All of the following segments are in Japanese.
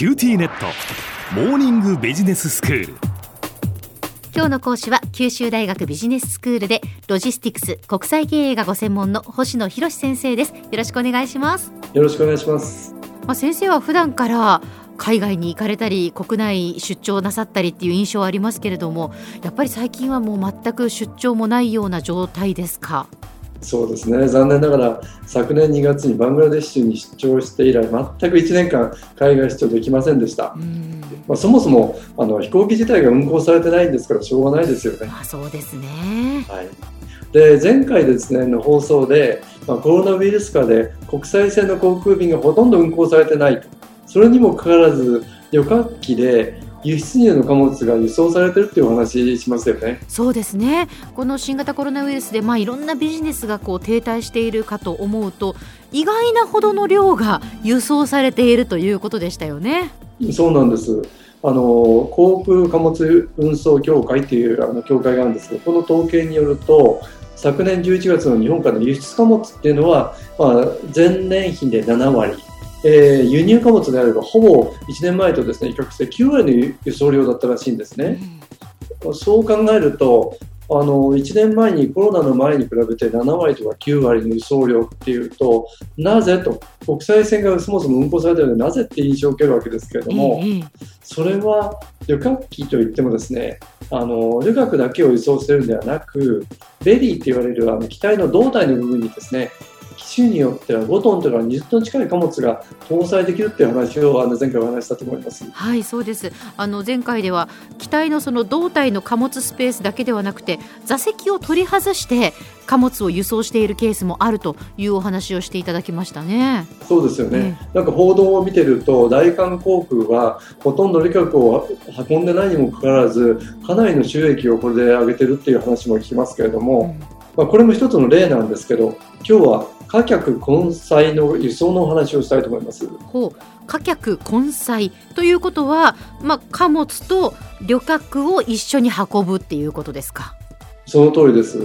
QTnet。モーニングビジネススクール。今日の講師は九州大学ビジネススクールでロジスティクス国際経営がご専門の星野裕志先生です。よろしくお願いします。よろしくお願いします。まあ先生は普段から海外に行かれたり国内出張なさったりっていう印象はありますけれどもやっぱり最近はもう全く出張もないような状態ですか？そうですね。残念ながら昨年2月にバングラデシュに出張して以来全く1年間海外出張できませんでした、まあ、そもそもあの飛行機自体が運航されてないんですからしょうがないですよね。あそうですね、はい。で前回ですねの放送で、まあ、コロナウイルス禍で国際線の航空便がほとんど運航されてないと。それにもかかわらず旅客機で輸出入の貨物が輸送されてるっていうお話しますよね。そうですね。この新型コロナウイルスでまあいろんなビジネスがこう停滞しているかと思うと意外なほどの量が輸送されているということでしたよね。そうなんです。あの航空貨物運送協会っていうあの協会があるんですけど、この統計によると。昨年11月の日本からの輸出貨物っていうのは、まあ、前年比で7割えー、輸入貨物であればほぼ1年前とですね比較して9割の輸送量だったらしいんですね。うん、そう考えるとあの1年前にコロナの前に比べて7割とか9割の輸送量っていうとなぜと国際線がそもそも運航されているのでなぜって印象を受けるわけですけれども、それは旅客機といってもですねあの旅客だけを輸送しているのではなくベリーって言われるあの機体の胴体の部分にですね機種によっては5トンとか20トン近い貨物が搭載できるっていう話をあの前回お話したと思いますはいそうですあの前回では機体のその胴体の貨物スペースだけではなくて座席を取り外して貨物を輸送しているケースもあるというお話をしていただきましたね。そうですよね。ねなんか報道を見てると大韓航空はほとんど旅客を運んでないにもかかわらずかなりの収益をこれで上げてるっていう話も聞きますけれども、うん、まあ、これも一つの例なんですけど今日は貨客混載の輸送のお話をしたいと思います。ほう貨客混載ということは、まあ、貨物と旅客を一緒に運ぶっていうことですか？その通りです。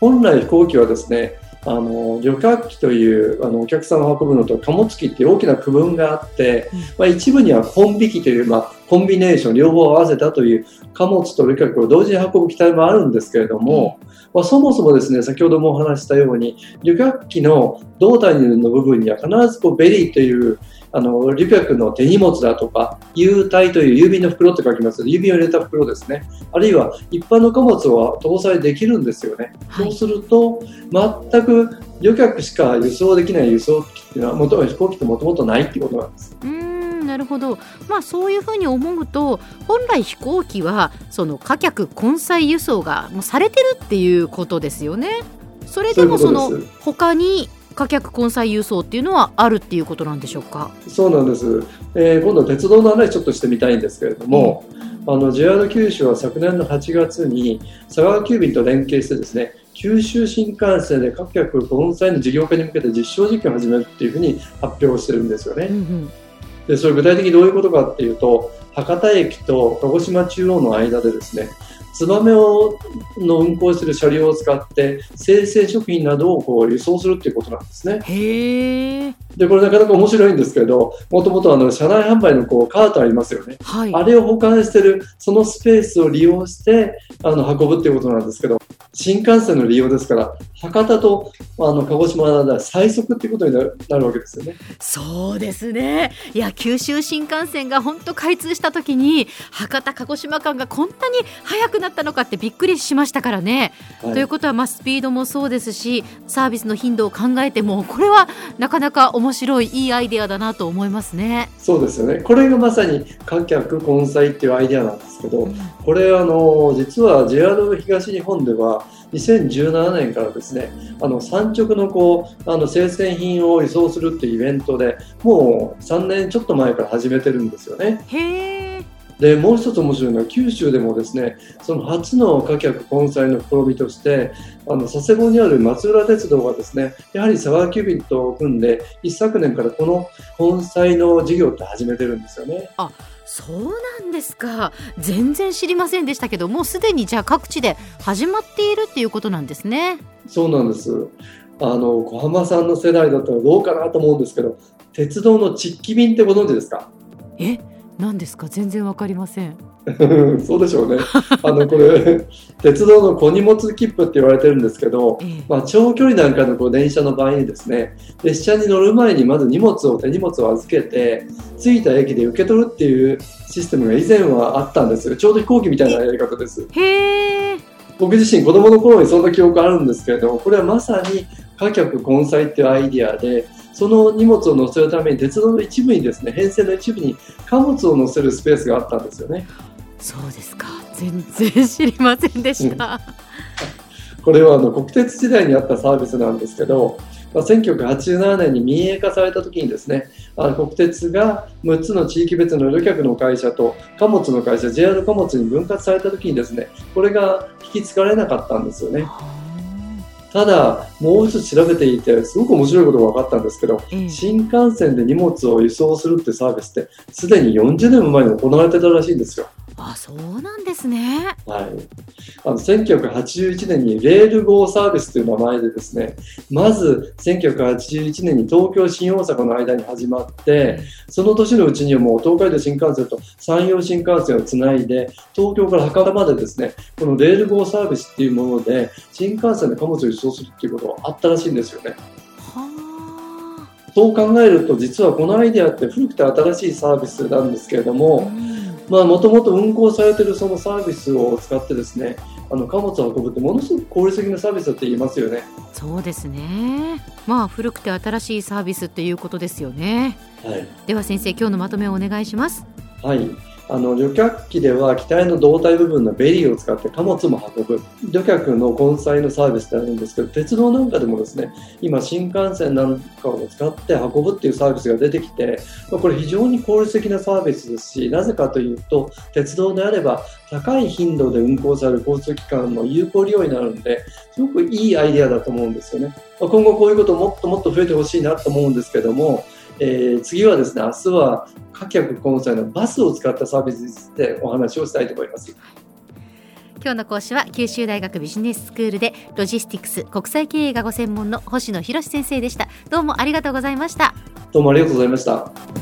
本来飛行機はですねあの旅客機というあのお客さんを運ぶのと貨物機っていう大きな区分があって、うん、まあ、一部にはコンビ機という、まあ、コンビネーション両方合わせたという貨物と旅客を同時に運ぶ機体もあるんですけれども、うん、まあ、そもそもですね先ほどもお話したように旅客機の胴体の部分には必ずこうベリーというあの、リペクの手荷物だとか、郵体という郵便の袋って書きます郵便を入れた袋ですね。あるいは一般の貨物は搭載できるんですよね。はい、そうすると、全く旅客しか輸送できない輸送機っていうのは、もともと飛行機ってもともとないっていうことなんです。うんなるほど、まあ、そういうふうに思うと本来飛行機はその貨客混載輸送がもうされてるっていうことですよね。それでもその他に貨客混載輸送っていうのはあるっていうことなんでしょうか？そうなんです、えー、今度鉄道の話ちょっとしてみたいんですけれども、うん、あの JR 九州は昨年の8月に佐川急便と連携してですね九州新幹線で貨客混載の事業化に向けて実証実験を始めるっていうふうに発表してるんですよね。うんうん、でそれ具体的にどういうことかっていうと博多駅と鹿児島中央の間でですねツバメをの運行する車両を使って生鮮食品などをこう輸送するっていうことなんですね。へでこれなかなか面白いんですけどもともと車内販売のこうカートありますよね、はい、あれを保管してるそのスペースを利用してあの運ぶっていうことなんですけど新幹線の利用ですから博多とあの鹿児島なら最速っていうことになるなるわけですよね。そうですねいや九州新幹線が本当開通した時に博多鹿児島間がこんなに速くなったのかってびっくりしましたからね。はい、ということはまあスピードもそうですしサービスの頻度を考えてもこれはなかなか面白いいいアイデアだなと思いますね。そうですよね。これがまさに観客混載っていうアイデアなんですけど、うん、これあの実は JR 東日本では2017年からですね、あの産直のこうあの生鮮品を輸送するっていうイベントで、もう3年ちょっと前から始めてるんですよね。へーでもう一つ面白いのは九州でもですねその初の貨客混載の試みとしてあの佐世保にある松浦鉄道がですねやはり佐川急便と組んで一昨年からこの混載の事業って始めてるんですよね。あそうなんですか。全然知りませんでしたけどもうすでにじゃあ各地で始まっているっていうことなんですね。そうなんです。あの小浜さんの世代だったらどうかなと思うんですけど鉄道の窒機便ってご存知ですか？え何ですか？全然わかりません。そうでしょうね。あのこれ 鉄道の小荷物切符って言われてるんですけど、ええ。まあ、長距離なんかのこう電車の場合にですね列車に乗る前にまず荷物を手荷物を預けて着いた駅で受け取るっていうシステムが以前はあったんですよ。ちょうど飛行機みたいなやり方です。へえ。僕自身子供の頃にそんな記憶あるんですけれどもこれはまさに貨客混載っていうアイディアでその荷物を載せるために鉄道の一部にですね編成の一部に貨物を載せるスペースがあったんですよね。そうですか。全然知りませんでした、これはあの国鉄時代にあったサービスなんですけど、まあ、1987年に民営化された時にですねあの国鉄が6つの地域別の旅客の会社と貨物の会社 JR 貨物に分割された時にですねこれが引き継がれなかったんですよねただもう一つ調べていてすごく面白いことが分かったんですけどええ。新幹線で荷物を輸送するってサービスってすでに40年も前に行われてたらしいんですよあそうなんですね。はい、あの1981年にレール GO サービスという名前でですねまず1981年に東京新大阪の間に始まってその年のうちにはもう東海道新幹線と山陽新幹線をつないで東京から博多までですねこのレール GO サービスっていうもので新幹線で貨物を輸送するっていうことがあったらしいんですよね。はそう考えると実はこのアイデアって古くて新しいサービスなんですけれどあ、も、うんまあ、もともと運行されているそのサービスを使ってですね、あの貨物を運ぶってものすごく効率的なサービスだって言いますよね。そうですねまあ古くて新しいサービスっていうことですよねはい。では先生今日のまとめをお願いしますはい。あの旅客機では機体の胴体部分のベリーを使って貨物も運ぶ旅客の混載のサービスってあるんですけど鉄道なんかでもですね今新幹線なんかを使って運ぶっていうサービスが出てきてこれ非常に効率的なサービスですしなぜかというと鉄道であれば高い頻度で運行される交通機関の有効利用になるんですごくいいアイデアだと思うんですよね。今後こういうこともっともっと増えてほしいなと思うんですけども、えー次はですね明日は貨客混載のバスを使ったサービスについてお話をしたいと思います。今日の講師は九州大学ビジネススクールでロジスティクス国際経営がご専門の星野博先生でしたどうもありがとうございましたどうもありがとうございました。